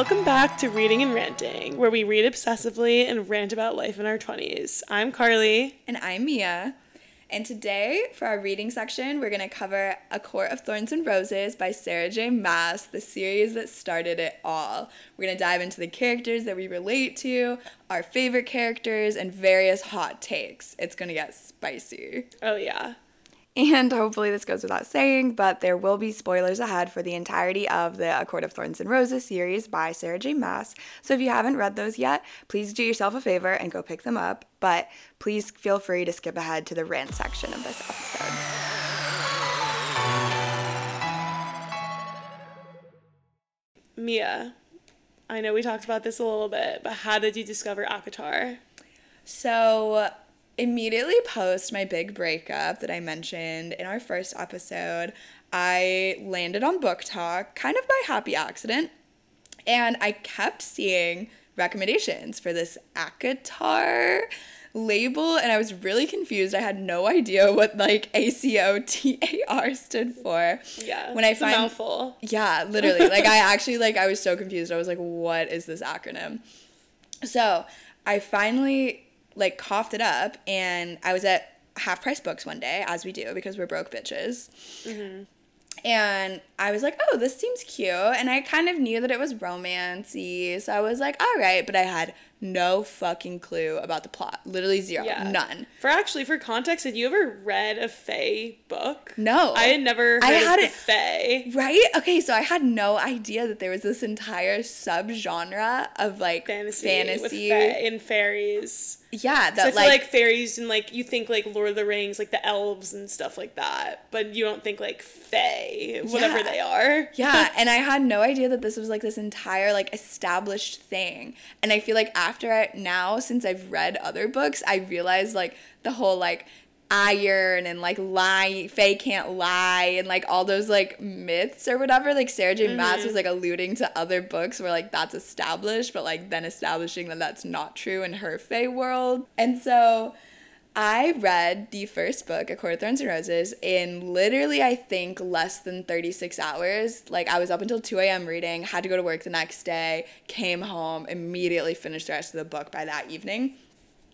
Welcome back to Reading and Ranting, where we read obsessively and rant about life in our 20s. I'm Karly. And I'm Mia. And today, for our reading section, we're going to cover A Court of Thorns and Roses by Sarah J. Maas, the series that started it all. We're going to dive into the characters that we relate to, our favorite characters, and various hot takes. It's going to get spicy. Oh, yeah. And hopefully, this goes without saying, but there will be spoilers ahead for the entirety of the A Court of Thorns and Roses series by Sarah J. Maas. So if you haven't read those yet, please do yourself a favor and go pick them up. But please feel free to skip ahead to the rant section of this episode. Mia, I know we talked about this a little bit, but how did you discover ACOTAR? So, immediately post my big breakup that I mentioned in our first episode, I landed on BookTok kind of by happy accident. And I kept seeing recommendations for this ACOTAR label and I was really confused. I had no idea what like A C O T A R stood for. Yeah. When I find mouthful. Yeah, literally. like I actually like I was so confused. I was like, what is this acronym? So I finally like coughed it up and I was at half price books one day, as we do because we're broke bitches. Mm-hmm. And I was like, oh, this seems cute. And I kind of knew that it was romancy. So I was like, all right. But I had no fucking clue about the plot. Literally zero. Yeah. None. For actually, for context, had you ever read a Fae book? No. I had never I had it- Fae. Right? Okay, so I had no idea that there was this entire subgenre of like Fantasy, fantasy. with fae and fairies. Yeah, I that feel like, like, fairies and like you think like Lord of the Rings, like the elves and stuff like that, but you don't think like fae, whatever Yeah. they are. Yeah, and I had no idea that this was like this entire like established thing. And I feel like after I now since I've read other books, I realized like the whole like iron and like lie Fae can't lie and like all those like myths or whatever. Like Sarah J. Maas mm-hmm. was like alluding to other books where like that's established, but like then establishing that that's not true in her Fae world. And so I read the first book, A Court of Thorns and Roses, in literally, I think, less than 36 hours. Like, I was up until 2 a.m. reading, had to go to work the next day, came home, immediately finished the rest of the book by that evening.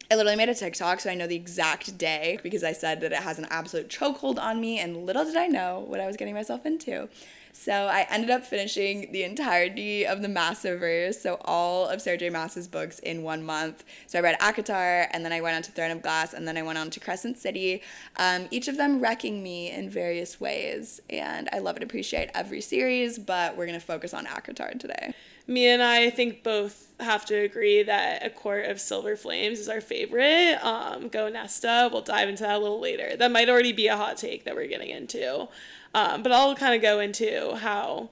I literally made a TikTok so I know the exact day because I said that it has an absolute chokehold on me, and little did I know what I was getting myself into. So I ended up finishing the entirety of the Massiverse, so all of Sarah J. Maas's books in one month. So I read ACOTAR, and then I went on to Throne of Glass, and then I went on to Crescent City. Um, each of them wrecking me in various ways, and I love and appreciate every series, but we're gonna focus on ACOTAR today. Me and I, I think both have to agree that A Court of Silver Flames is our favorite. Um, Go Nesta. We'll dive into that a little later. That might already be a hot take that we're getting into. Um, but I'll kind of go into how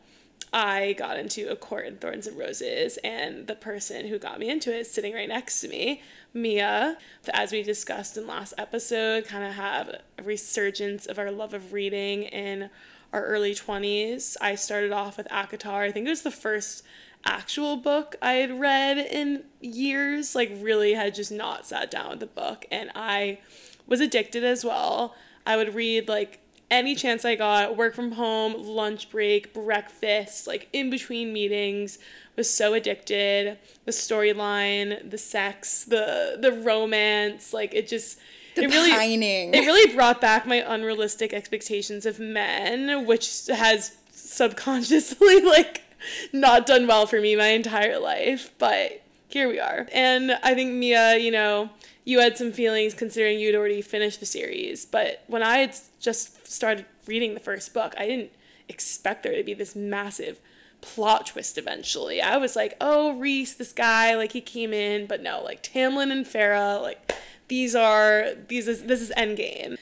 I got into A Court of Thorns and Roses, and the person who got me into it is sitting right next to me, Mia. As we discussed in last episode, kind of have a resurgence of our love of reading in our early 20s. I started off with ACOTAR. I think it was the first actual book I had read in years, like, really had just not sat down with the book. And I was addicted as well. I would read, like, any chance I got, work from home, lunch break, breakfast, like in between meetings, was so addicted. The storyline, the sex, the the romance, like it just The it really pining. it really brought back my unrealistic expectations of men, which has subconsciously like not done well for me my entire life, but here we are. And I think Mia, you know, you had some feelings considering you'd already finished the series, but when I had just started reading the first book, I didn't expect there to be this massive plot twist eventually. I was like, oh, Rhys, this guy, like he came in, but no, like Tamlin and Feyre, like these are these is this is endgame.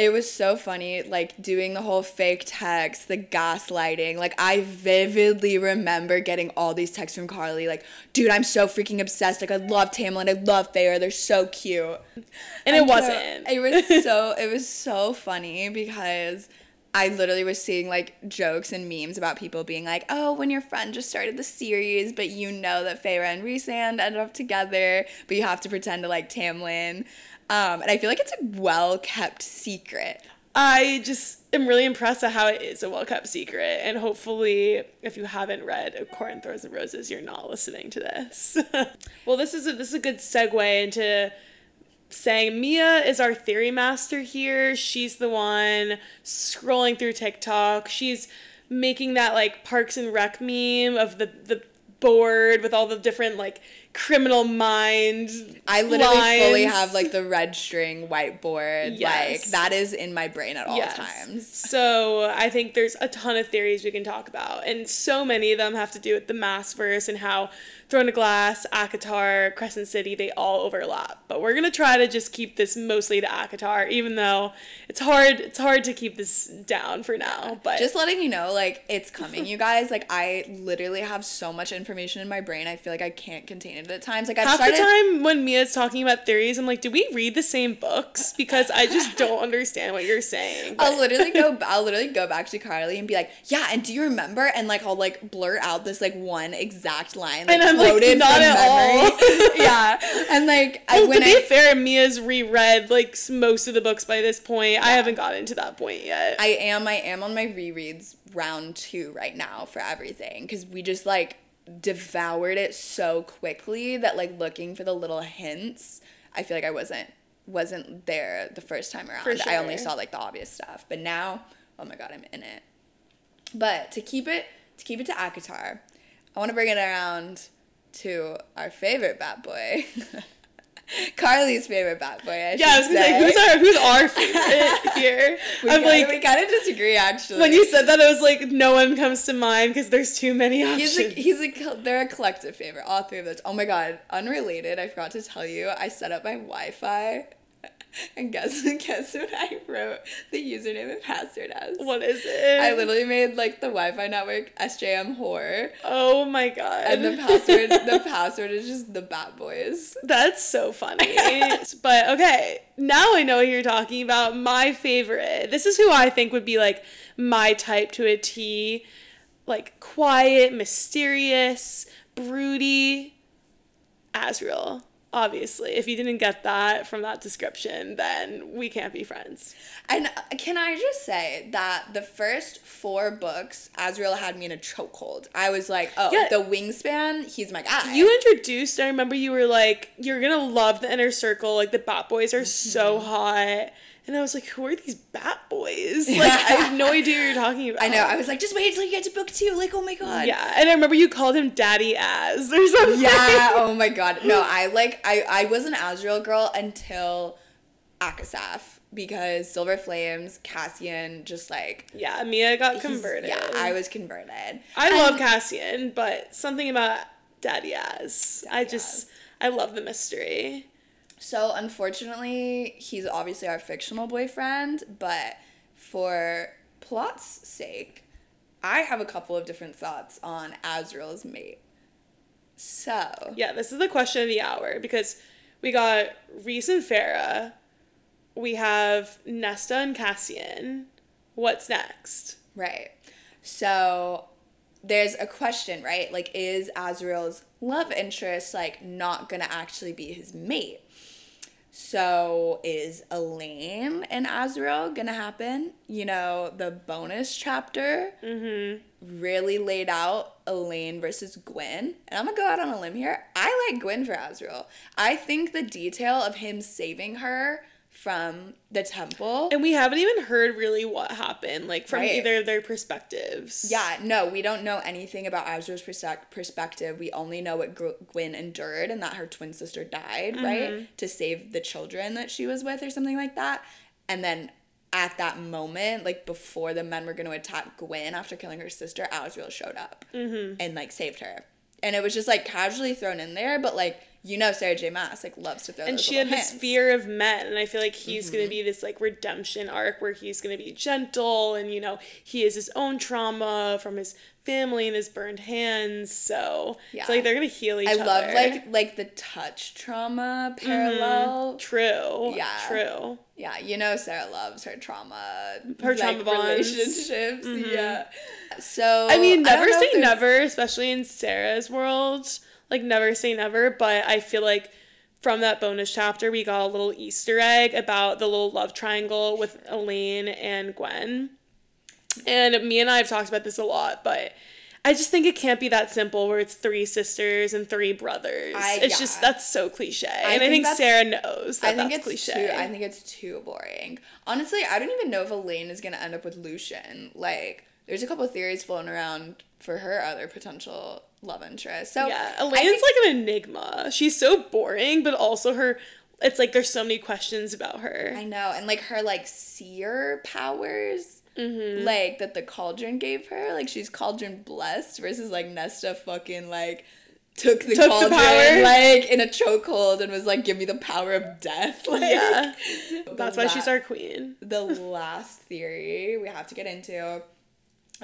It was so funny, like doing the whole fake text, the gaslighting. Like, I vividly remember getting all these texts from Karly, like, dude, I'm so freaking obsessed. Like, I love Tamlin, I love Feyre, they're so cute. And it wasn't. It was so, it was so funny because I literally was seeing like jokes and memes about people being like, oh, when your friend just started the series, but you know that Feyre and Rhysand ended up together, but you have to pretend to like Tamlin. Um, and I feel like it's a well kept secret. I just am really impressed at how it is a well kept secret. And hopefully, if you haven't read A Court in Thorns and Roses, you're not listening to this. well, this is a, this is a good segue into saying Mia is our theory master here. She's the one scrolling through TikTok. She's making that like Parks and Rec meme of the the board with all the different like criminal mind. I literally lines. fully have like the red string whiteboard. Yes. Like that is in my brain at all Yes. times. So I think there's a ton of theories we can talk about, and so many of them have to do with the mass verse and how Throne of Glass, ACOTAR, Crescent City, they all overlap. But we're gonna try to just keep this mostly to ACOTAR, even though it's hard. It's hard to keep this down for now. But Just letting you know, like it's coming, you guys. Like I literally have so much information in my brain. I feel like I can't contain it at times. Like I've half started. the time when Mia's talking about theories, I'm like, do we read the same books? Because I just don't understand what you're saying. I'll literally go. I'll literally go back to Karly and be like, "Yeah, and do you remember?" And like I'll like blurt out this like one exact line, like And I'm like, "Not at memory. all." yeah, and like I, Well, when to be I fair, Mia's reread like most of the books by this point. I haven't gotten to that point yet. I am I am on my rereads round two right now for everything because we just like devoured it so quickly that like looking for the little hints, I feel like I wasn't wasn't there the first time around. For I only saw like the obvious stuff, but now, oh my god, I'm in it. But to keep it to keep it to ACOTAR, I want to bring it around to our favorite bad boy. Karly's favorite bad boy. I yeah, I was gonna say, say. who's our who's our favorite here? we I'm kinda, like, we kind of disagree actually. when you said that, I was like, no one comes to mind because there's too many options. He's a, he's a, they're a collective favorite, all three of those. Oh my god, unrelated, I forgot to tell you, I set up my Wi Fi. And guess, guess what I wrote the username and password as? what is it? I literally made like the Wi Fi network SJM horror. Oh my god. And the password the password is just the Bat boys. That's so funny. but okay, now I know what you're talking about. My favorite. This is who I think would be like my type to a T. Like quiet, mysterious, broody. Azriel. Obviously. If you didn't get that from that description, then we can't be friends. And uh, can I just say that the first four books, Azriel had me in a chokehold. I was like, oh, Yeah. the wingspan, he's my guy. You introduced, I remember you were like, you're gonna love the inner circle. Like, the Bat Boys are so Mm-hmm. hot. And I was like, who are these Bat Boys? Like, I have no idea what you're talking about. I know. I was like, just wait until you get to book two. Like, oh my god. Yeah, and I remember you called him Daddy Az or something. Yeah. Oh my god. No, I like I I was an Azriel girl until ACOSF because Silver Flames, Cassian, just like Yeah, Mia got converted. Yeah, I was converted. I And- love Cassian, but something about Daddy Az. I just, Az. I love the mystery. So unfortunately, he's obviously our fictional boyfriend, but for plot's sake, I have a couple of different thoughts on Azriel's mate. So Yeah, this is the question of the hour because we got Rhys and Feyre. We have Nesta and Cassian. What's next? Right. So there's a question, right? Like, is Azriel's love interest like not gonna actually be his mate? So is Elain and Azriel gonna happen? You know, the bonus chapter mm-hmm. really laid out Elain versus Gwen. And I'm gonna go out on a limb here. I like Gwen for Azriel. I think the detail of him saving her from the temple. And we haven't even heard really what happened, like from Right. either of their perspectives. Yeah, no, we don't know anything about Azriel's persec- perspective. We only know what Gwen endured and that her twin sister died, Mm-hmm. right? To save the children that she was with or something like that. And then at that moment, like before the men were going to attack Gwen after killing her sister, Azriel showed up Mm-hmm. and like saved her. And it was just like casually thrown in there, but like you know Sarah J. Maas like loves to throw and she had this fear of men and i feel like he's Mm-hmm. going to be this like redemption arc where he's going to be gentle and you know he has his own trauma from his family and his burned hands so Yeah. it's like they're going to heal each I other I love like like the touch trauma parallel. true Yeah. true Yeah, you know Sarah loves her trauma. Her trauma bonds. Mm-hmm. relationships. Yeah. So i mean never if say never especially in sarah's world like never say never but i feel like from that bonus chapter, we got a little Easter egg about the little love triangle with Elain and Gwen. And me and I have talked about this a lot, but I just think it can't be that simple where it's three sisters and three brothers. I- it's just that's so cliche. I and I think think Sarah knows that I think that's it's cliche. too. I think it's too boring. Honestly, I don't even know if Elain is gonna end up with Lucien. Like, there's a couple theories floating around for her other potential love interest. So yeah, Elain's think- like an enigma. She's so boring, but also her it's like there's so many questions about her. I know, and like her like seer powers, Mm-hmm. like that the cauldron gave her. Like she's cauldron blessed versus like Nesta fucking like took the Took the cauldron power. like in a chokehold and was like, "Give me the power of death." Like, Yeah. That's why she's our queen. the last theory we have to get into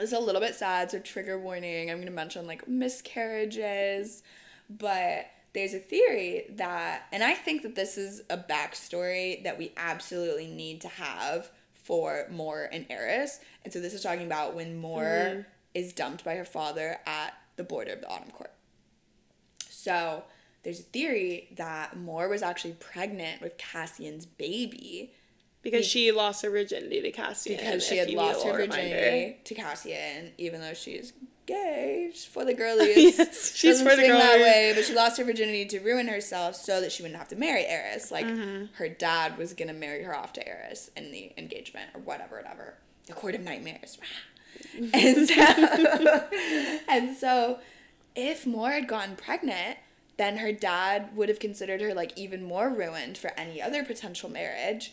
is a little bit sad, so trigger warning. I'm gonna mention like miscarriages, but there's a theory that, and I think that this is a backstory that we absolutely need to have for Mor and Eris. And so this is talking about when Mor mm-hmm. is dumped by her father at the border of the Autumn Court. So there's a theory that Mor was actually pregnant with Cassian's baby Because she lost her virginity to Cassian. because she had lost her virginity reminder. to Cassian, even though she's gay. She's for the girlies. Yes, she's Doesn't for the seem that girlies. way, but she lost her virginity to ruin herself so that she wouldn't have to marry Eris. Like Mm-hmm. her dad was gonna marry her off to Eris in the engagement or whatever, whatever. The court of nightmares. and so, and so, if Mor had gotten pregnant, then her dad would have considered her like even more ruined for any other potential marriage.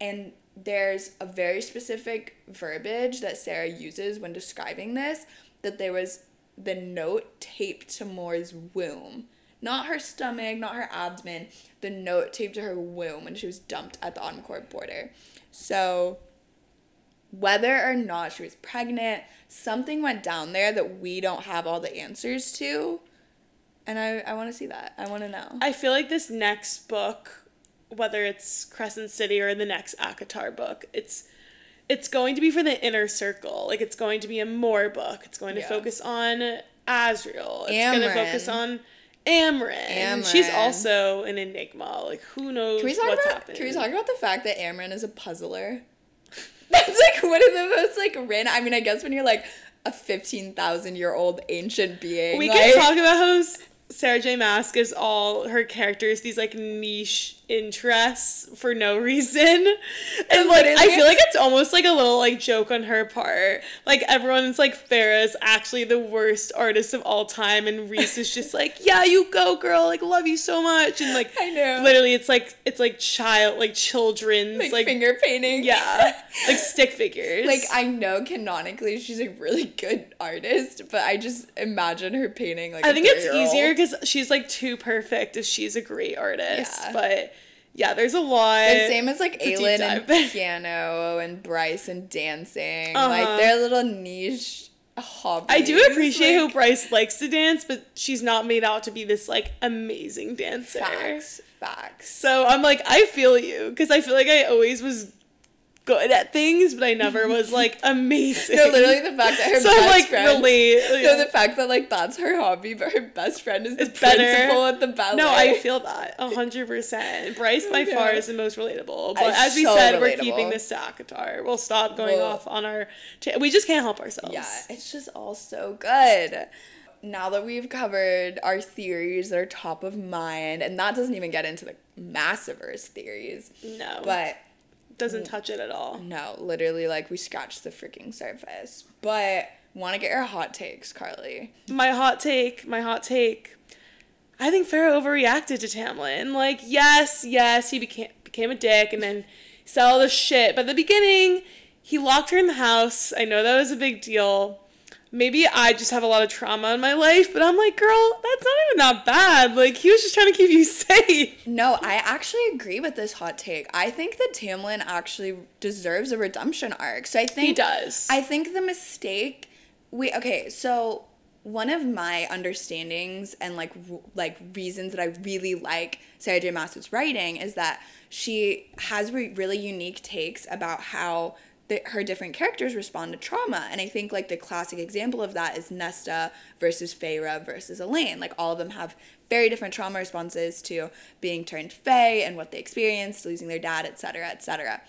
And there's a very specific verbiage that Sarah uses when describing this that there was the note taped to Mor's womb. Not her stomach, not her abdomen, the note taped to her womb when she was dumped at the Court border. So, whether or not she was pregnant, something went down there that we don't have all the answers to. And I, I want to see that. I want to know. I feel like this next book, whether it's Crescent City or the next ACOTAR book, it's it's going to be for the inner circle. Like it's going to be a Mor book. It's going to Yeah. focus on Azriel. It's going to focus on Amren. She's also an enigma. Like who knows Can we talk what's about happening? Can we talk about the fact that Amren is a puzzler? That's like one of the most like random. I mean, I guess when you're like a fifteen thousand year old ancient being, We like, can talk about how Sarah J. Maas gives all her characters these like niche interests for no reason. And like I feel like it's almost like a little like joke on her part. Like everyone's like Feyre's actually the worst artist of all time and Rhys is just like, Yeah, you go girl, like love you so much and like I know. literally it's like it's like child like children's like, like, finger painting. yeah. Like stick figures. Like I know canonically she's a really good artist, but I just imagine her painting like. I think it's easier because she's like too perfect if she's a great artist. Yeah. But yeah, there's a lot. And same as like It's Aelin and piano and Bryce and dancing. Uh-huh. Like they're little niche hobbies. I do appreciate like, how Bryce likes to dance, but she's not made out to be this like amazing dancer. facts. Facts. So I'm like, I feel you because I feel like I always was good at things, but I never was like amazing. No, literally the fact that her so best like friend. relate. No, the fact that like that's her hobby, but her best friend is the It's better. principal at the ballet. No, I feel that a hundred percent. Bryce by oh Okay. far is the most relatable. But It's as we so said, we're keeping this to ACOTAR. We'll stop going Well- off on our. We just can't help ourselves. Yeah, it's just all so good. Now that we've covered our theories that are top of mind, and that doesn't even get into the Massiverse theories, No, but doesn't mm. touch it at all. no, literally, like we scratched the freaking surface. But want to get your hot takes, Karly? My hot take. My hot take. I think Feyre overreacted to Tamlin. Like, yes, yes, he became became a dick, and then said all this shit. But at the beginning, he locked her in the house. I know that was a big deal. Maybe I just have a lot of trauma in my life, but I'm like, girl, that's not even that bad. Like, he was just trying to keep you safe. No, I actually agree with this hot take. I think that Tamlin actually deserves a redemption arc. So I think He does. I think the mistake we okay, so one of my understandings and like like reasons that I really like Sarah J. Maas's writing is that she has re- really unique takes about how the, her different characters respond to trauma. And I think like the classic example of that is Nesta versus Feyre versus Elain. Like all of them have very different trauma responses to being turned Fae and what they experienced, losing their dad, etc., etc.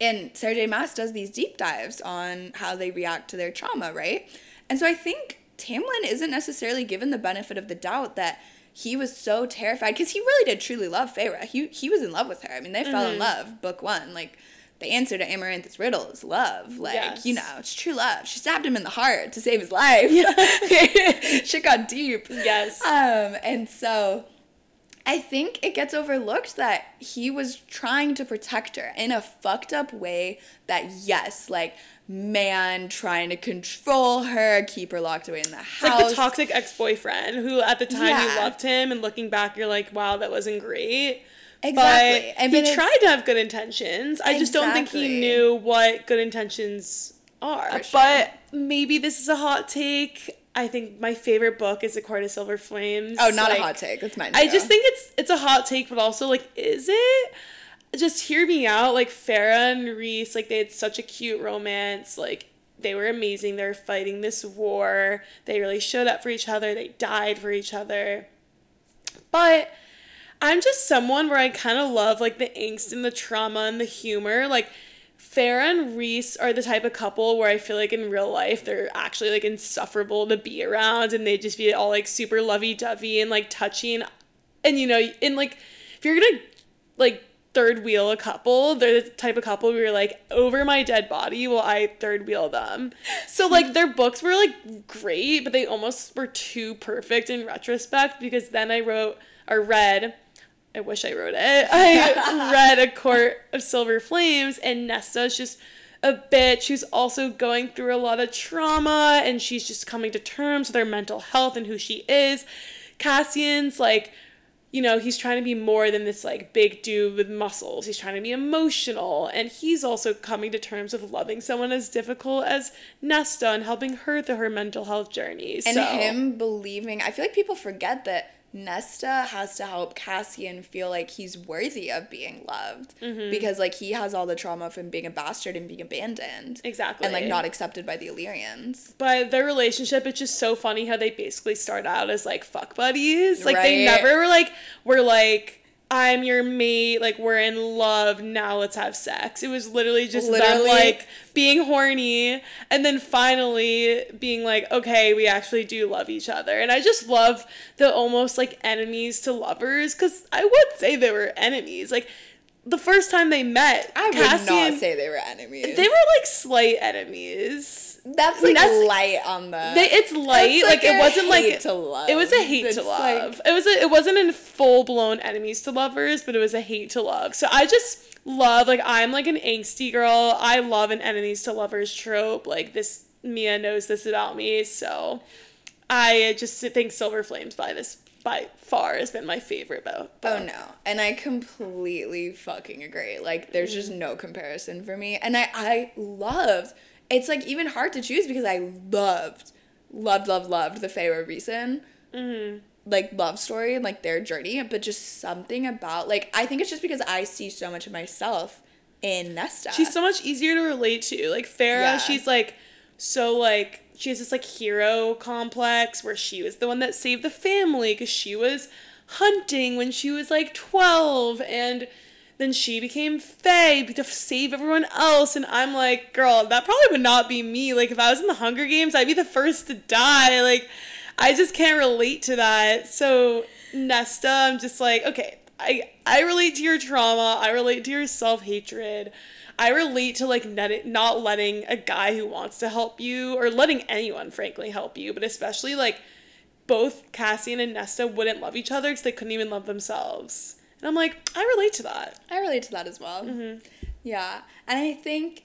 And Sarah J. Maas does these deep dives on how they react to their trauma, right? And so I think Tamlin isn't necessarily given the benefit of the doubt that he was so terrified because he really did truly love Feyre. He he was in love with her. I mean, they mm-hmm. fell in mm-hmm. love book one. Like the answer to Amaranth's riddle is love. Like, yes. you know, it's true love. She stabbed him in the heart to save his life. Yeah. Shit got deep. Yes. Um, and so I think it gets overlooked that he was trying to protect her in a fucked up way that yes, like man trying to control her, keep her locked away in the house. It's like the toxic ex-boyfriend who at the time yeah. you loved him and looking back you're like, wow, that wasn't great. Exactly. But mean, he tried to have good intentions. I exactly. just don't think he knew what good intentions are. Sure. But maybe this is a hot take. I think my favorite book is A Court of Silver Flames. Oh, not like, a hot take. That's mine. I just think it's it's a hot take, but also like, is it? Just hear me out. Like Feyre and Rhys, like they had such a cute romance. Like they were amazing. They were fighting this war. They really showed up for each other. They died for each other. But I'm just someone where I kind of love like the angst and the trauma and the humor. Like Feyre and Rhys are the type of couple where I feel like in real life they're actually like insufferable to be around and they just be all like super lovey dovey and like touching. And you know, and like if you're gonna like third wheel a couple, they're the type of couple where you're like, over my dead body will I third wheel them. So like their books were like great, but they almost were too perfect in retrospect because then I wrote or read I wish I wrote it. I read A Court of Silver Flames, and Nesta's just a bitch who's also going through a lot of trauma, and she's just coming to terms with her mental health and who she is. Cassian's like, you know, he's trying to be more than this like big dude with muscles. He's trying to be emotional, and he's also coming to terms with loving someone as difficult as Nesta and helping her through her mental health journey. And so. him believing, I feel like people forget that Nesta has to help Cassian feel like he's worthy of being loved mm-hmm. because like he has all the trauma from being a bastard and being abandoned. Exactly. And like not accepted by the Illyrians. But their relationship it's just so funny how they basically start out as like fuck buddies. Like right. they never were like we're like I'm your mate, like we're in love, now let's have sex. It was literally just literally. them like being horny and then finally being like, okay, we actually do love each other. And I just love the almost like enemies to lovers because I would say they were enemies. Like the first time they met, I Cassian, would not say they were enemies. They were like slight enemies that's like that's, light on the. They, it's light. Like, like, it wasn't like to love. It was a hate it's to love. Like, it was a, it wasn't in full blown enemies to lovers, but it was a hate to love. So I just love like I'm like an angsty girl. I love an enemies to lovers trope. Like this Mia knows this about me, so I just think Silver Flames by this by far has been my favorite book. Oh no. And I completely fucking agree. Like there's just no comparison for me. And I I loved it's like even hard to choose because I loved, loved, loved, loved the Feyre Rhysand. Mm-hmm. Like love story and like their journey, but just something about like I think it's just because I see so much of myself in Nesta. She's so much easier to relate to. Like Feyre, yeah. she's like so like she has this like hero complex where she was the one that saved the family because she was hunting when she was like 12 and then she became Fae to save everyone else. And I'm like, girl, that probably would not be me. Like, if I was in the Hunger Games, I'd be the first to die. Like, I just can't relate to that. So, Nesta, I'm just like, okay, I, I relate to your trauma. I relate to your self hatred. I relate to like not letting a guy who wants to help you or letting anyone, frankly, help you, but especially like both Cassian and Nesta wouldn't love each other because they couldn't even love themselves. And I'm like, I relate to that. I relate to that as well. Mm-hmm. Yeah. And I think,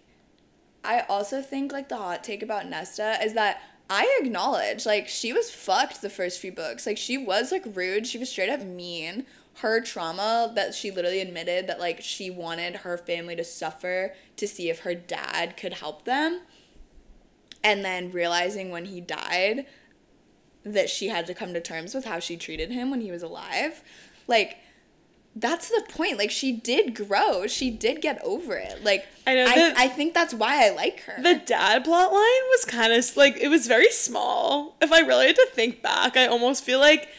I also think like the hot take about Nesta is that I acknowledge like she was fucked the first few books. Like she was like rude. She was straight up mean. Her trauma that she literally admitted that like she wanted her family to suffer to see if her dad could help them. And then realizing when he died that she had to come to terms with how she treated him when he was alive. Like that's the point. Like she did grow. She did get over it. Like I know I, I think that's why I like her. The dad plot line was kind of like it was very small. If I really had to think back, I almost feel like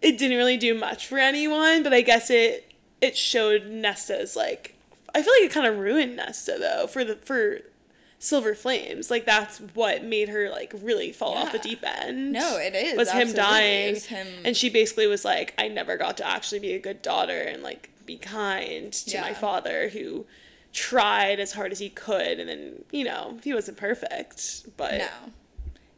it didn't really do much for anyone. But I guess it it showed Nesta's like I feel like it kind of ruined Nesta though for the for Silver Flames. Like that's what made her like really fall off the deep end. No, it is, was him dying, was him- and she basically was like, I never got to actually be a good daughter and like be kind to my father who tried as hard as he could and then you know he wasn't perfect but No.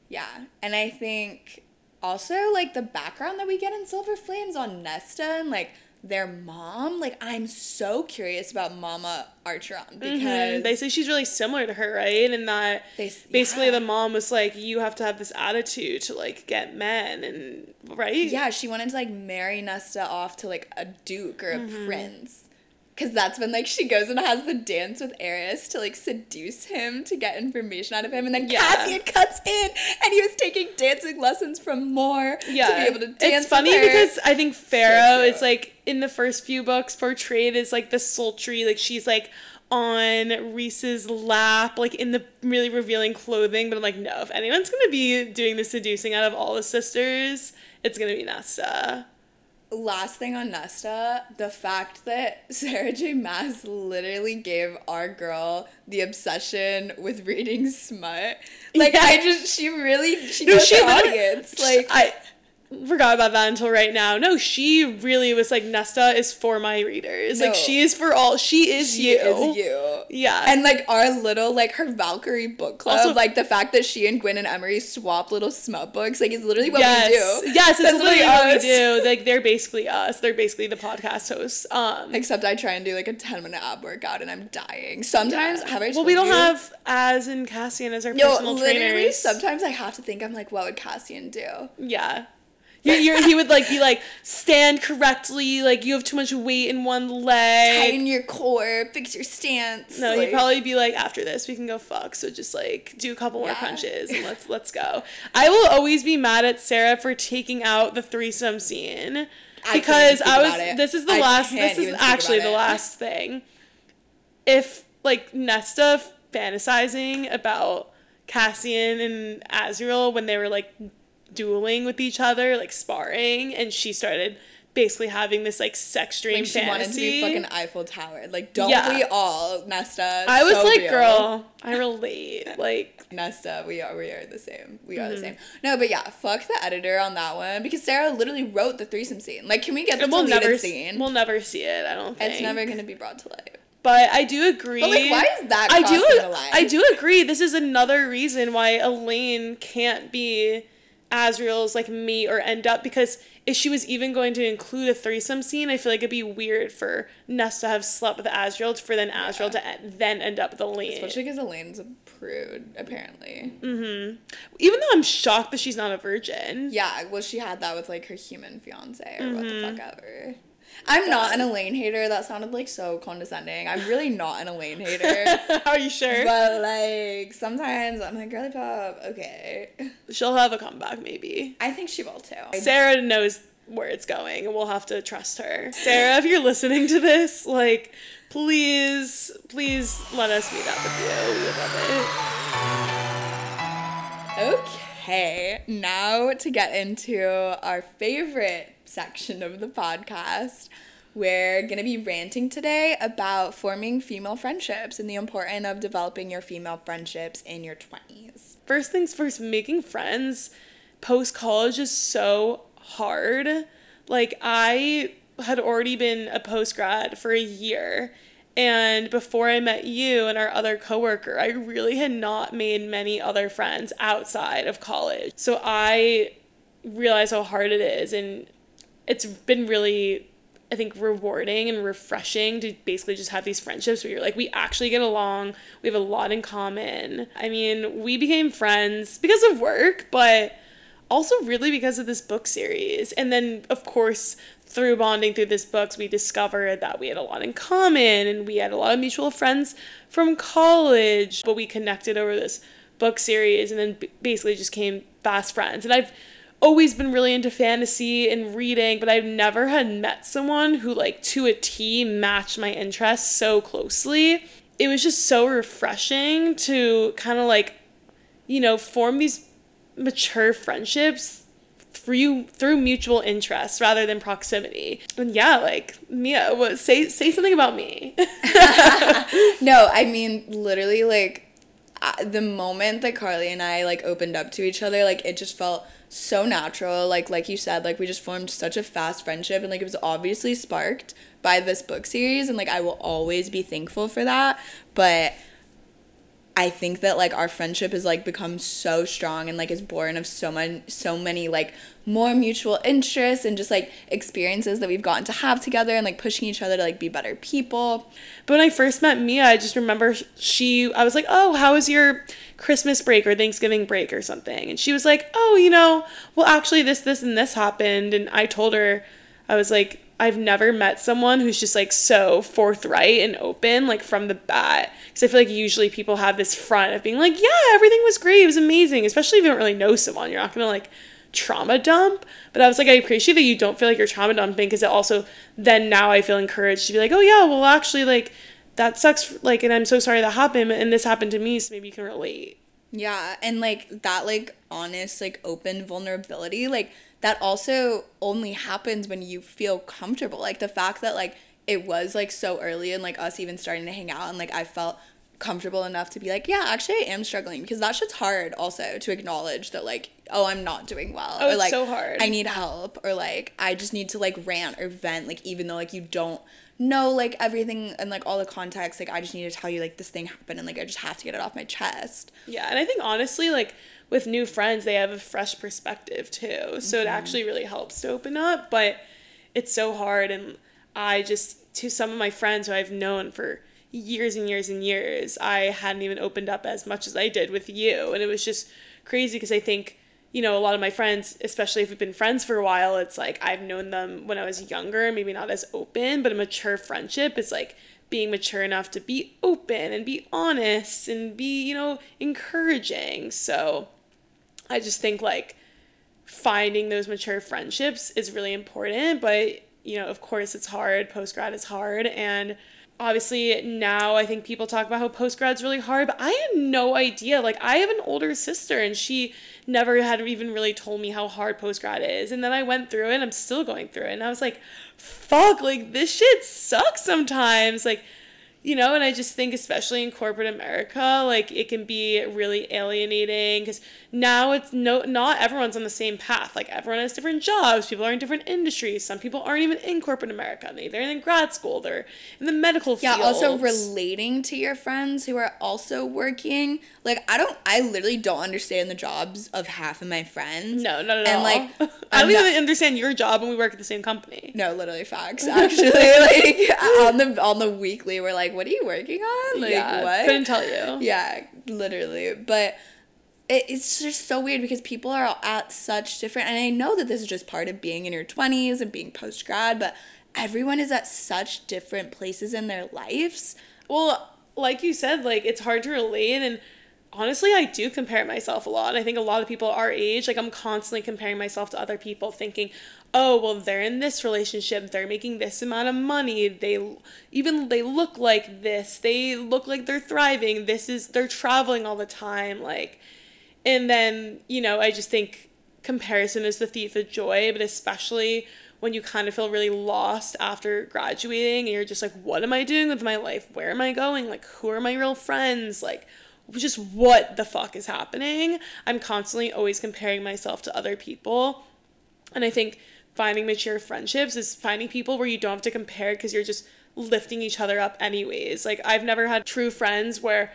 Yeah. And I think also like the background that we get in Silver Flames on Nesta and like their mom, like I'm so curious about Mama Archeron because Mhm. they say she's really similar to her right and that They basically yeah. the mom was like you have to have this attitude to like get men and right yeah, she wanted to like marry Nesta off to like a duke or a Mm-hmm. prince. Cause that's when like she goes and has the dance with Eris to like seduce him to get information out of him, and then Yeah. Cassian cuts in, and he was taking dancing lessons from Mor yeah to be able to dance. it's funny because i think Feyre cute. is like in the first few books portrayed as like the sultry like she's like on Rhys's lap like in the really revealing clothing but i'm like no if anyone's gonna be doing the seducing out of all the sisters it's gonna be nesta last thing on Nesta, the fact that Sarah J. Maas literally gave our girl the obsession with reading smut. Like Yeah. I just she really she No, she literally- audience. Like I forgot about that until right now. No, she really was like Nesta is for my readers. No. Like she is for all. She is she you. is you. Yeah. And like our little like her Valkyrie book club, Also- like the fact that she and Gwen and Emerie swap little smut books, like it's literally what yes. we do. Yes, it's literally what we do. Like they're basically us. They're basically the podcast hosts. Um Except I try and do like a ten minute ab workout and I'm dying. Sometimes have I well, we don't you? have as in Cassian as our No, personal literally. trainers. Sometimes I have to think. I'm like, what would Cassian do? yeah. You're, he would like be like stand correctly, like you have too much weight in one leg. Tighten your core, fix your stance. No, like- he'd probably be like, after this, we can go fuck. So just like do a couple more Yeah. crunches and let's let's go. I will always be mad at Sarah for taking out the threesome scene because even I was. This is the I last. This is actually the last thing. If like Nesta fantasizing about Cassian and Azriel when they were like dueling with each other, like sparring, and she started basically having this like sex dream Like she fantasy. wanted to be fucking Eiffel Tower. Like, don't Yeah. we all, Nesta? I was so like, real. girl, I relate. Like, Nesta, we are we are the same. We are the Mm-hmm. same. No, but yeah, fuck the editor on that one because Sarah literally wrote the threesome scene. Like, can we get the we'll never scene? we'll never see it. I don't think it's never gonna be brought to light. But I do agree. But like, why is that I do. the? I do agree. This is another reason why Elain can't be Azriel's like mate or end up because if she was even going to include a threesome scene, I feel like it'd be weird for Nest to have slept with Azriel for then Azriel to en- then end up with Elain. Especially because Elain's a prude, apparently. Mm. Even though I'm shocked that she's not a virgin. Yeah, well, she had that with like her human fiance or what the Mm-hmm. fuck ever. I'm not an Elain hater. That sounded like so condescending. I'm really not an Elain hater. Are you sure? but like sometimes I'm like, girly pop, okay. She'll have a comeback maybe. I think she will too. Sarah knows where it's going and we'll have to trust her. Sarah, if you're listening to this, like please, please let us meet up with you. We would love it. Okay, now to get into our favorite section of the podcast. We're going to be ranting today about forming female friendships and the importance of developing your female friendships in your 20s. First things first, making friends post college is so hard. Like I had already been a post grad for a year. And before I met you and our other coworker, I really had not made many other friends outside of college. So I realized how hard it is and it's been really I think rewarding and refreshing to basically just have these friendships where you're like, we actually get along. We have a lot in common. I mean, we became friends because of work, but also really because of this book series. And then, of course, through bonding through this books, we discovered that we had a lot in common and we had a lot of mutual friends from college. But we connected over this book series and then basically just became fast friends. And I've always been really into fantasy and reading, but I've never had met someone who like to a T matched my interests so closely. It was just so refreshing to kind of like, you know, form these mature friendships through through mutual interest rather than proximity. And yeah, like Mia, what say say something about me. no, I mean literally like uh, the moment that Karly and I like opened up to each other, like it just felt so natural. Like like you said, like we just formed such a fast friendship and like it was obviously sparked by this book series and like I will always be thankful for that. But I think that like our friendship has like become so strong and like is born of so many so many like more mutual interests and just like experiences that we've gotten to have together and like pushing each other to like be better people. But when I first met Mia, I just remember she I was like, "Oh, how was your Christmas break or Thanksgiving break or something?" And she was like, "Oh, you know, well actually this this and this happened." And I told her I was like, I've never met someone who's just like so forthright and open like from the bat. Because I feel like usually people have this front of being like yeah everything was great. It was amazing. Especially if you don't really know someone. You're not gonna like trauma dump. But I was like I appreciate that you don't feel like you're trauma dumping because it also then now I feel encouraged to be like oh yeah well actually like that sucks like and I'm so sorry that happened and this happened to me so maybe you can relate yeah and like that like honest like open vulnerability like that also only happens when you feel comfortable. Like the fact that like it was like so early and like us even starting to hang out and like I felt comfortable enough to be like, yeah, actually I am struggling because that shit's hard also to acknowledge that like, oh, I'm not doing well. Oh, or like so hard. I need help or like I just need to like rant or vent, like even though like you don't know like everything and like all the context, like I just need to tell you like this thing happened and like I just have to get it off my chest. Yeah, and I think honestly like with new friends, they have a fresh perspective too. So mm-hmm. it actually really helps to open up, but it's so hard. And I just, to some of my friends who I've known for years and years and years, I hadn't even opened up as much as I did with you. And it was just crazy because I think, you know, a lot of my friends, especially if we've been friends for a while, it's like I've known them when I was younger, maybe not as open, but a mature friendship is like, being mature enough to be open and be honest and be, you know, encouraging. So I just think like finding those mature friendships is really important, but you know, of course it's hard. Post grad is hard and obviously now I think people talk about how post grad's really hard, but I had no idea. Like I have an older sister and she never had even really told me how hard post grad is. And then I went through it and I'm still going through it. And I was like, fuck, like this shit sucks sometimes. Like you know and i just think especially in corporate america like it can be really alienating because now it's no not everyone's on the same path. Like everyone has different jobs people are in different industries some people aren't even in corporate america they're in grad school they're in the medical field yeah also relating to your friends who are also working. Like i don't i literally don't understand the jobs of half of my friends. No not at and all. Like i don't even understand your job when we work at the same company. No literally facts actually. Like on the on the weekly we're like what are you working on? Like, yeah, what? Couldn't tell you. Yeah, literally. But it, it's just so weird because people are at such different, and I know that this is just part of being in your 20s and being post grad, but everyone is at such different places in their lives. Well, like you said, like it's hard to relate and honestly, I do compare myself a lot. And I think a lot of people our age, like I'm constantly comparing myself to other people, thinking, oh, well, they're in this relationship, they're making this amount of money, they even they look like this, they look like they're thriving, this is they're traveling all the time, like, and then you know, I just think comparison is the thief of joy, but especially when you kind of feel really lost after graduating and you're just like, what am I doing with my life? Where am I going? Like, who are my real friends? Like, just what the fuck is happening. I'm constantly always comparing myself to other people. And I think finding mature friendships is finding people where you don't have to compare because you're just lifting each other up anyways. Like I've never had true friends where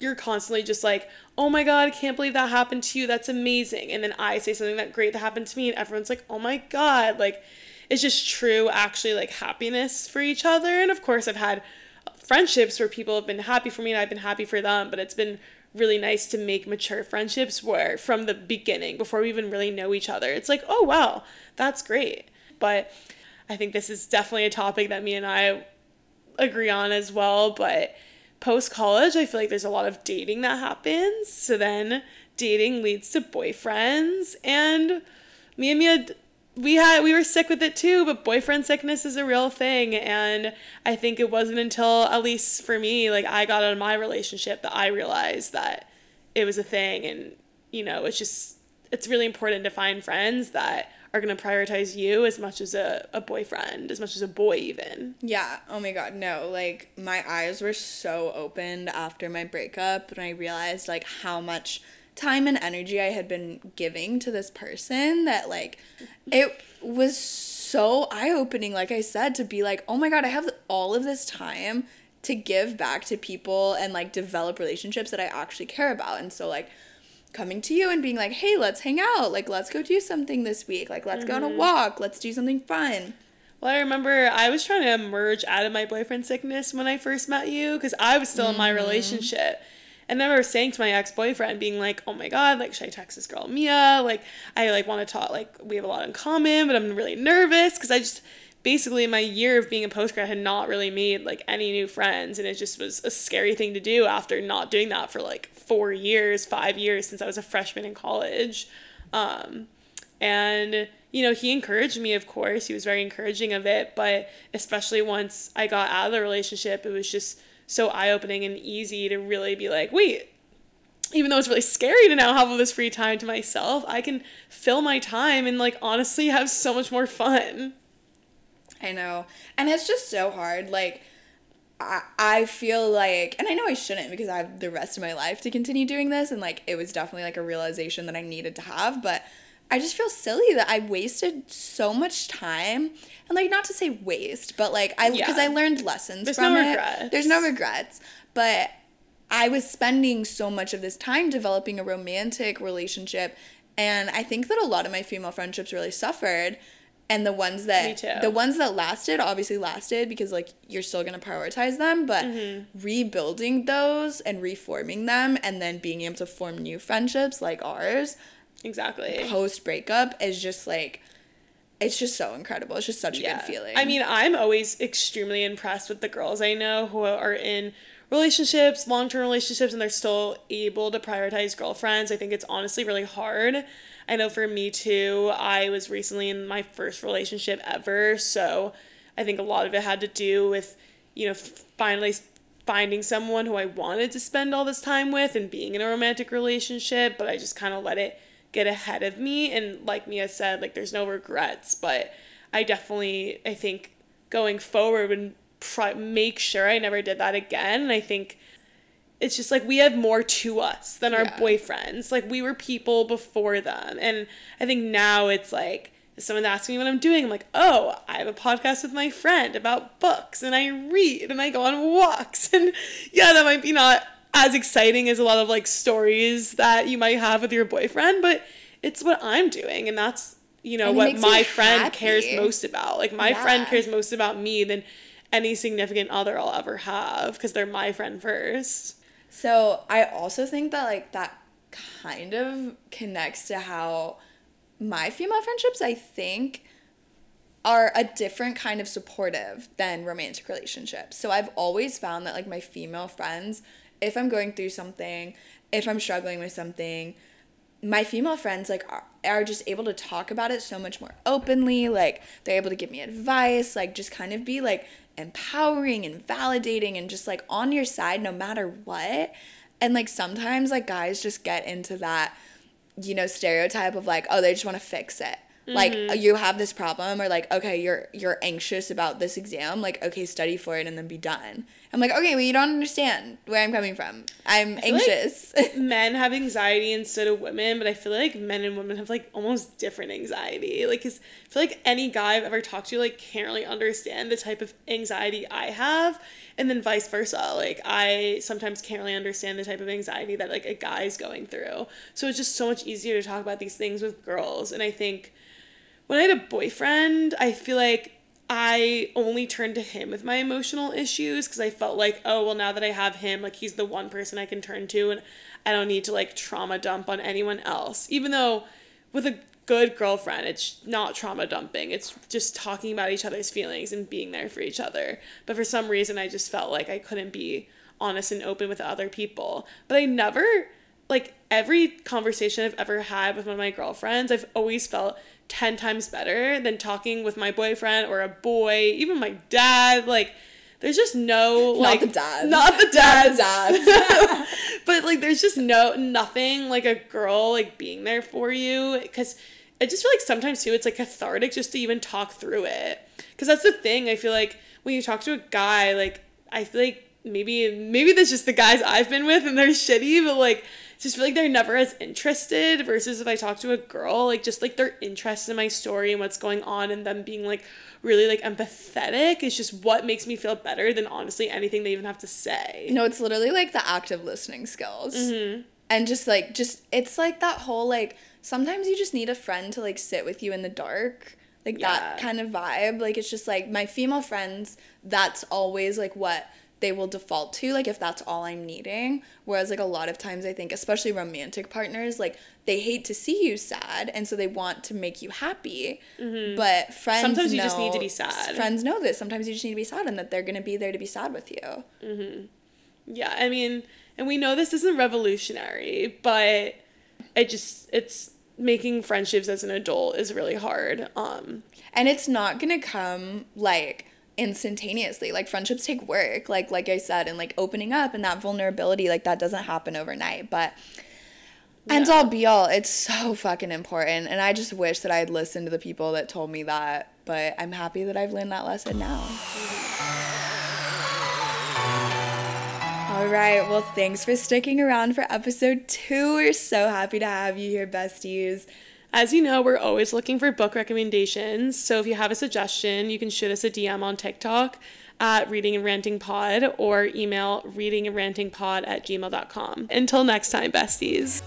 you're constantly just like, "Oh my god, I can't believe that happened to you. That's amazing." And then I say something that great that happened to me and everyone's like, "Oh my god." Like it's just true actually like happiness for each other. And of course, I've had friendships where people have been happy for me and I've been happy for them, but it's been really nice to make mature friendships where from the beginning, before we even really know each other, it's like, oh wow, that's great. But I think this is definitely a topic that me and I agree on as well. But post college, I feel like there's a lot of dating that happens. So then dating leads to boyfriends and me and Mia we had we were sick with it too but boyfriend sickness is a real thing and i think it wasn't until at least for me like i got out of my relationship that i realized that it was a thing and you know it's just it's really important to find friends that are going to prioritize you as much as a, a boyfriend as much as a boy even Yeah. Oh my god, no. Like my eyes were so opened after my breakup and I realized like how much time and energy I had been giving to this person that like it was so eye-opening like I said to be like, "Oh my god, I have all of this time to give back to people and like develop relationships that I actually care about." And so like coming to you and being like, "Hey, let's hang out. Like let's go do something this week. Like let's go on a mm-hmm. walk. Let's do something fun." Well, I remember I was trying to emerge out of my boyfriend sickness when I first met you because I was still in my mm-hmm. relationship. And I remember saying to my ex boyfriend, being like, "Oh my god, like should I text this girl Mia? Like I like want to talk. Like we have a lot in common, but I'm really nervous because I just basically my year of being a postgrad had not really made like any new friends, and it just was a scary thing to do after not doing that for like four years, five years since I was a freshman in college. Um, and you know he encouraged me of course he was very encouraging of it but especially once i got out of the relationship it was just so eye-opening and easy to really be like wait even though it's really scary to now have all this free time to myself i can fill my time and like honestly have so much more fun I know. And it's just so hard. Like, I, I feel like, and I know I shouldn't because I have the rest of my life to continue doing this. And like, it was definitely like a realization that I needed to have. But I just feel silly that I wasted so much time. And like, not to say waste, but like, I, because Yeah. I learned lessons There's from no it. regrets. There's no regrets. But I was spending so much of this time developing a romantic relationship. And I think that a lot of my female friendships really suffered. And the ones that Me too. the ones that lasted obviously lasted because like you're still going to prioritize them but Mm-hmm. rebuilding those and reforming them and then being able to form new friendships like ours exactly post breakup is just like it's just so incredible it's just such a good feeling I mean, I'm always extremely impressed with the girls I know who are in relationships, long term relationships, and they're still able to prioritize girlfriends. I think it's honestly really hard. I know for me too, I was recently in my first relationship ever, so I think a lot of it had to do with, you know, finally finding someone who I wanted to spend all this time with and being in a romantic relationship, but I just kind of let it get ahead of me. And like Mia said, like there's no regrets, but I definitely, I think going forward would make sure I never did that again. And I think it's just like we have more to us than our Yeah. boyfriends. Like we were people before them. And I think now it's like if someone asks me what I'm doing, I'm like, oh, I have a podcast with my friend about books and I read and I go on walks. And yeah, that might be not as exciting as a lot of like stories that you might have with your boyfriend, but it's what I'm doing and that's you know what my friend cares most about. Like my friend cares most about me than any significant other I'll ever have because they're my friend first. So I also think that like that kind of connects to how my female friendships I think are a different kind of supportive than romantic relationships. So I've always found that like my female friends, if I'm going through something, if I'm struggling with something, my female friends like are, are just able to talk about it so much more openly like they're able to give me advice like just kind of be like empowering and validating and just like on your side no matter what. And like sometimes like guys just get into that you know stereotype of like oh they just want to fix it like mm-hmm. you have this problem or like okay you're you're anxious about this exam like okay study for it and then be done i'm like okay well you don't understand where i'm coming from i'm feel like- anxious men have anxiety instead of women, but I feel like men and women have like almost different anxiety. Like cause I feel like any guy I've ever talked to like can't really understand the type of anxiety I have, and then vice versa. Like, I sometimes can't really understand the type of anxiety that like a guy's going through. So it's just so much easier to talk about these things with girls, and I think when I had a boyfriend, I feel like I only turned to him with my emotional issues because I felt like, oh, well, now that I have him, like he's the one person I can turn to and I don't need to like trauma dump on anyone else. Even though with a good girlfriend, it's not trauma dumping, it's just talking about each other's feelings and being there for each other. But for some reason, I just felt like I couldn't be honest and open with other people. But I never like every conversation I've ever had with one of my girlfriends, I've always felt 10 times better than talking with my boyfriend or a boy, even my dad. Like, there's just no like not the dads. not the dads, Not the dads. but like there's just no nothing like a girl like being there for you because I just feel like sometimes too it's like cathartic just to even talk through it because that's the thing I feel like when you talk to a guy like I feel like maybe maybe that's just the guys I've been with and they're shitty but like just feel like they're never as interested versus if I talk to a girl like just like their interest in my story and what's going on and them being like really like empathetic is just what makes me feel better than honestly anything they even have to say. No, it's literally like the active listening skills. Mm-hmm. And just like, just, it's like that whole like, sometimes you just need a friend to like sit with you in the dark. Like that kind of vibe. Like, it's just like my female friends, that's always like what they will default to, like if that's all I'm needing. Whereas, like, a lot of times I think, especially romantic partners, like, they hate to see you sad and so they want to make you happy. But friends Mm-hmm. Sometimes you just need to be sad. Friends know this. Sometimes you just need to be sad and that they're going to be there to be sad with you. Mhm. Yeah, I mean, and we know this isn't revolutionary, but it just it's making friendships as an adult is really hard. Um and it's not gonna come like instantaneously. Like friendships take work like like i said and like opening up and that vulnerability like that doesn't happen overnight but Yeah. all be all it's so fucking important and i just wish that i had listened to the people that told me that but i'm happy that i've learned that lesson now. All right well thanks for sticking around for episode two. We're so happy to have you here besties as you know, we're always looking for book recommendations. So if you have a suggestion, you can shoot us a DM on TikTok at Reading and Ranting Pod or email reading and ranting pod at gmail.com. Until next time, besties.